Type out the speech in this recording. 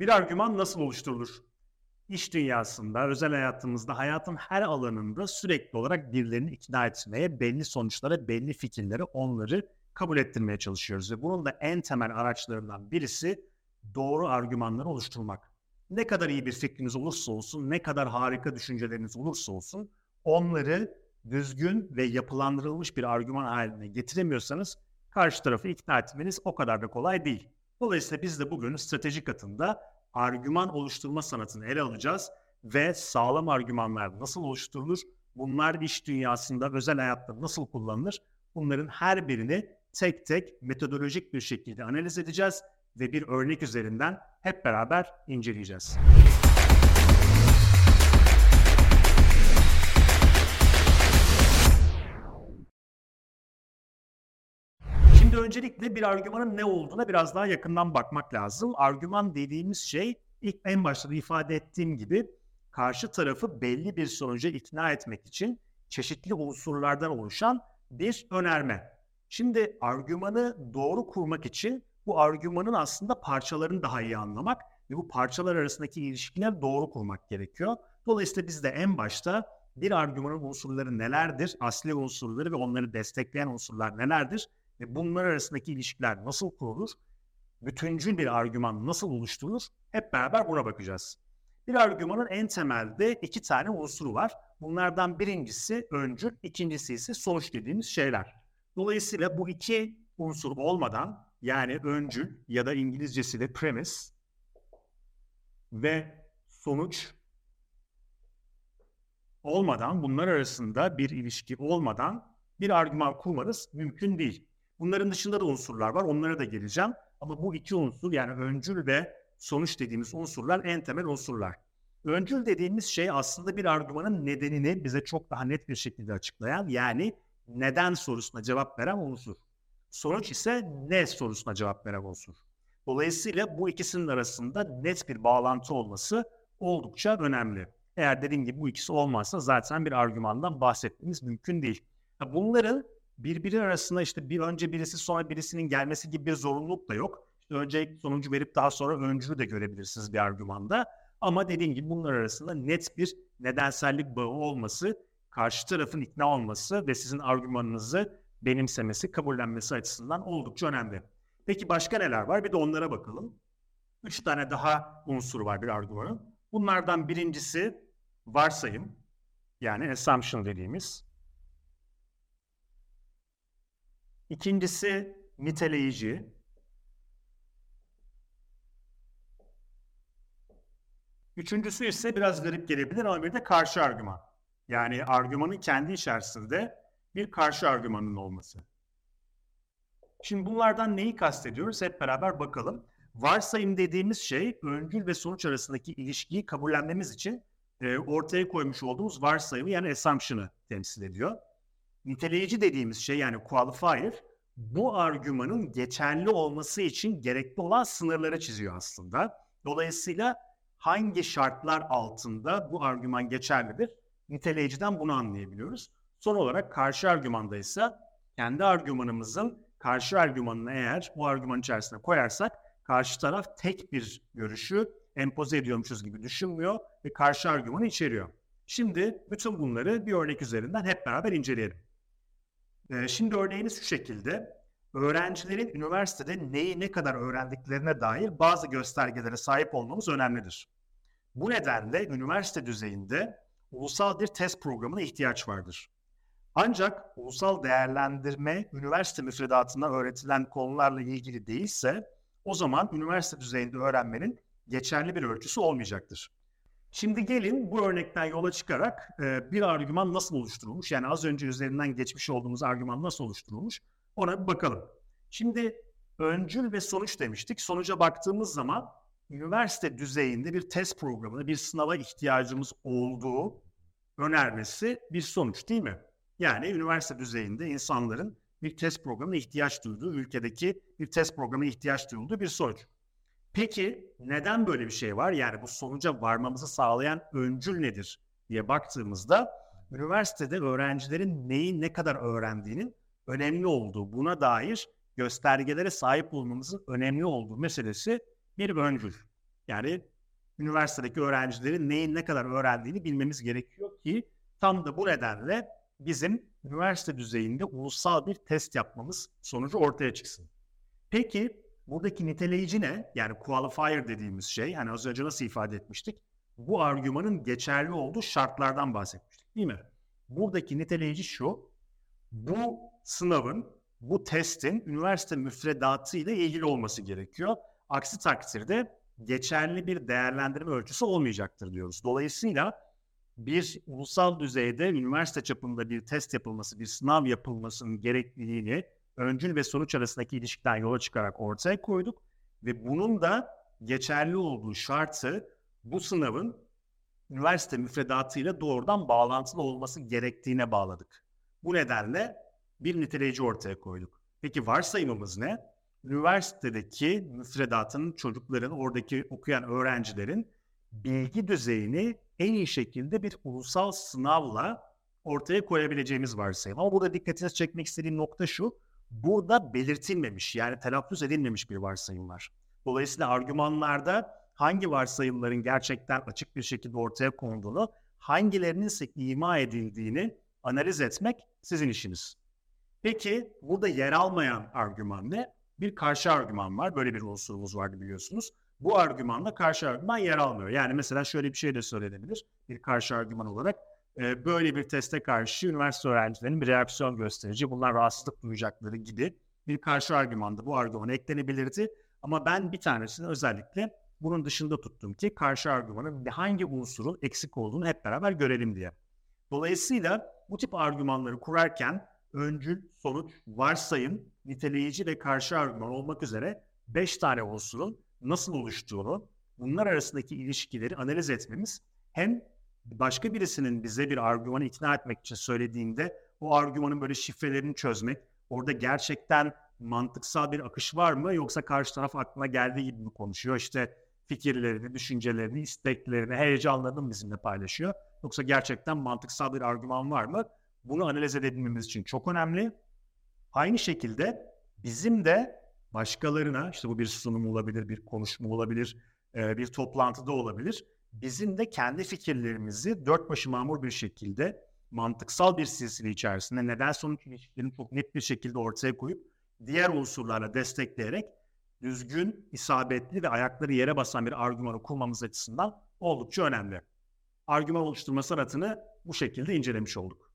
Bir argüman nasıl oluşturulur? İş dünyasında, özel hayatımızda, hayatın her alanında sürekli olarak birilerini ikna etmeye, belli sonuçlara, belli fikirleri, onları kabul ettirmeye çalışıyoruz. Ve bunun da en temel araçlarından birisi doğru argümanları oluşturmak. Ne kadar iyi bir fikriniz olursa olsun, ne kadar harika düşünceleriniz olursa olsun, onları düzgün ve yapılandırılmış bir argüman haline getiremiyorsanız karşı tarafı ikna etmeniz o kadar da kolay değil. Dolayısıyla biz de bugün strateji katında argüman oluşturma sanatını ele alacağız ve sağlam argümanlar nasıl oluşturulur, bunlar iş dünyasında, özel hayatta nasıl kullanılır, bunların her birini tek tek metodolojik bir şekilde analiz edeceğiz ve bir örnek üzerinden hep beraber inceleyeceğiz. Öncelikle bir argümanın ne olduğuna biraz daha yakından bakmak lazım. Argüman dediğimiz şey ilk en başta da ifade ettiğim gibi karşı tarafı belli bir sonuca ikna etmek için çeşitli unsurlardan oluşan bir önerme. Şimdi argümanı doğru kurmak için bu argümanın aslında parçalarını daha iyi anlamak ve bu parçalar arasındaki ilişkiler doğru kurmak gerekiyor. Dolayısıyla biz de en başta bir argümanın unsurları nelerdir, asli unsurları ve onları destekleyen unsurlar nelerdir ve bunlar arasındaki ilişkiler nasıl kurulur, bütüncül bir argüman nasıl oluşturulur hep beraber buna bakacağız. Bir argümanın en temelde iki tane unsuru var. Bunlardan birincisi öncül, ikincisi ise sonuç dediğimiz şeyler. Dolayısıyla bu iki unsur olmadan yani öncül ya da İngilizcesi de premise ve sonuç olmadan bunlar arasında bir ilişki olmadan bir argüman kurmanız mümkün değil. Bunların dışında da unsurlar var. Onlara da geleceğim. Ama bu iki unsur yani öncül ve sonuç dediğimiz unsurlar en temel unsurlar. Öncül dediğimiz şey aslında bir argümanın nedenini bize çok daha net bir şekilde açıklayan yani neden sorusuna cevap veren unsur. Sonuç ise ne sorusuna cevap veren unsur. Dolayısıyla bu ikisinin arasında net bir bağlantı olması oldukça önemli. Eğer dediğim gibi bu ikisi olmazsa zaten bir argümandan bahsetmemiz mümkün değil. Bunların birbiri arasında işte bir önce birisi sonra birisinin gelmesi gibi bir zorunluluk da yok. İşte önce sonucu verip daha sonra öncülü de görebilirsiniz bir argümanda. Ama dediğim gibi bunlar arasında net bir nedensellik bağı olması, karşı tarafın ikna olması ve sizin argümanınızı benimsemesi, kabullenmesi açısından oldukça önemli. Peki başka neler var? Bir de onlara bakalım. Üç tane daha unsur var bir argümanın. Bunlardan birincisi varsayım, yani assumption dediğimiz. İkincisi niteleyici. Üçüncüsü ise biraz garip gelebilir ama bir de karşı argüman. Yani argümanın kendi içerisinde bir karşı argümanın olması. Şimdi bunlardan neyi kastediyoruz? Hep beraber bakalım. Varsayım dediğimiz şey öncül ve sonuç arasındaki ilişkiyi kabullenmemiz için e, ortaya koymuş olduğumuz varsayımı yani assumption'ı temsil ediyor. Niteleyici dediğimiz şey yani qualifier bu argümanın geçerli olması için gerekli olan sınırları çiziyor aslında. Dolayısıyla hangi şartlar altında bu argüman geçerlidir? Niteleyiciden bunu anlayabiliyoruz. Son olarak karşı argümanda ise kendi argümanımızın karşı argümanını eğer bu argüman içerisine koyarsak karşı taraf tek bir görüşü empoze ediyormuşuz gibi düşünmüyor ve karşı argümanı içeriyor. Şimdi bütün bunları bir örnek üzerinden hep beraber inceleyelim. Ee, şimdi örneğimiz şu şekilde. Öğrencilerin üniversitede neyi ne kadar öğrendiklerine dair bazı göstergelere sahip olmamız önemlidir. Bu nedenle üniversite düzeyinde ulusal bir test programına ihtiyaç vardır. Ancak ulusal değerlendirme üniversite müfredatında öğretilen konularla ilgili değilse o zaman üniversite düzeyinde öğrenmenin geçerli bir ölçüsü olmayacaktır. Şimdi gelin bu örnekten yola çıkarak e, bir argüman nasıl oluşturulmuş? Yani az önce üzerinden geçmiş olduğumuz argüman nasıl oluşturulmuş? Ona bir bakalım. Şimdi öncül ve sonuç demiştik. Sonuca baktığımız zaman üniversite düzeyinde bir test programına, bir sınava ihtiyacımız olduğu önermesi bir sonuç değil mi? Yani üniversite düzeyinde insanların bir test programına ihtiyaç duyduğu, ülkedeki bir test programına ihtiyaç duyulduğu bir sonuç. Peki neden böyle bir şey var? Yani bu sonuca varmamızı sağlayan öncül nedir diye baktığımızda üniversitede öğrencilerin neyi ne kadar öğrendiğinin önemli olduğu, buna dair göstergelere sahip olmamızın önemli olduğu meselesi bir öncül. Yani üniversitedeki öğrencilerin neyin ne kadar öğrendiğini bilmemiz gerekiyor ki tam da bu nedenle bizim üniversite düzeyinde ulusal bir test yapmamız sonucu ortaya çıksın. Peki buradaki niteleyici ne? Yani qualifier dediğimiz şey, hani az önce nasıl ifade etmiştik? Bu argümanın geçerli olduğu şartlardan bahsetmiştik değil mi? Buradaki niteleyici şu, bu sınavın, bu testin üniversite müfredatı ile ilgili olması gerekiyor. Aksi takdirde geçerli bir değerlendirme ölçüsü olmayacaktır diyoruz. Dolayısıyla bir ulusal düzeyde üniversite çapında bir test yapılması, bir sınav yapılmasının gerekliliğini öncül ve sonuç arasındaki ilişkiden yola çıkarak ortaya koyduk ve bunun da geçerli olduğu şartı bu sınavın üniversite müfredatıyla doğrudan bağlantılı olması gerektiğine bağladık. Bu nedenle bir niteleyici ortaya koyduk. Peki varsayımımız ne? Üniversitedeki müfredatın çocukların, oradaki okuyan öğrencilerin bilgi düzeyini en iyi şekilde bir ulusal sınavla ortaya koyabileceğimiz varsayım. Ama burada dikkatinizi çekmek istediğim nokta şu. Burada belirtilmemiş yani telaffuz edilmemiş bir varsayım var. Dolayısıyla argümanlarda hangi varsayımların gerçekten açık bir şekilde ortaya konduğunu, hangilerinin ise ima edildiğini analiz etmek sizin işiniz. Peki burada yer almayan argüman ne? Bir karşı argüman var. Böyle bir unsurumuz vardı biliyorsunuz. Bu argümanla karşı argüman yer almıyor. Yani mesela şöyle bir şey de söylenebilir. Bir karşı argüman olarak e, böyle bir teste karşı üniversite öğrencilerinin bir reaksiyon gösterici, bunlar rahatsızlık duyacakları gibi bir karşı argümanda bu argüman eklenebilirdi. Ama ben bir tanesini özellikle bunun dışında tuttum ki karşı argümanın hangi unsurun eksik olduğunu hep beraber görelim diye. Dolayısıyla bu tip argümanları kurarken öncül, sonuç, varsayım, niteleyici ve karşı argüman olmak üzere 5 tane unsurun nasıl oluştuğunu, bunlar arasındaki ilişkileri analiz etmemiz hem başka birisinin bize bir argümanı ikna etmek için söylediğinde o argümanın böyle şifrelerini çözmek, orada gerçekten mantıksal bir akış var mı yoksa karşı taraf aklına geldiği gibi mi konuşuyor? İşte fikirlerini, düşüncelerini, isteklerini, heyecanlarını bizimle paylaşıyor? Yoksa gerçekten mantıksal bir argüman var mı? Bunu analiz edebilmemiz için çok önemli. Aynı şekilde bizim de başkalarına, işte bu bir sunum olabilir, bir konuşma olabilir, bir toplantıda olabilir. Bizim de kendi fikirlerimizi dört başı mamur bir şekilde mantıksal bir silsile içerisinde neden sonuç ilişkilerini çok net bir şekilde ortaya koyup diğer unsurlarla destekleyerek düzgün, isabetli ve ayakları yere basan bir argümanı kurmamız açısından oldukça önemli. Argüman oluşturma sanatını bu şekilde incelemiş olduk.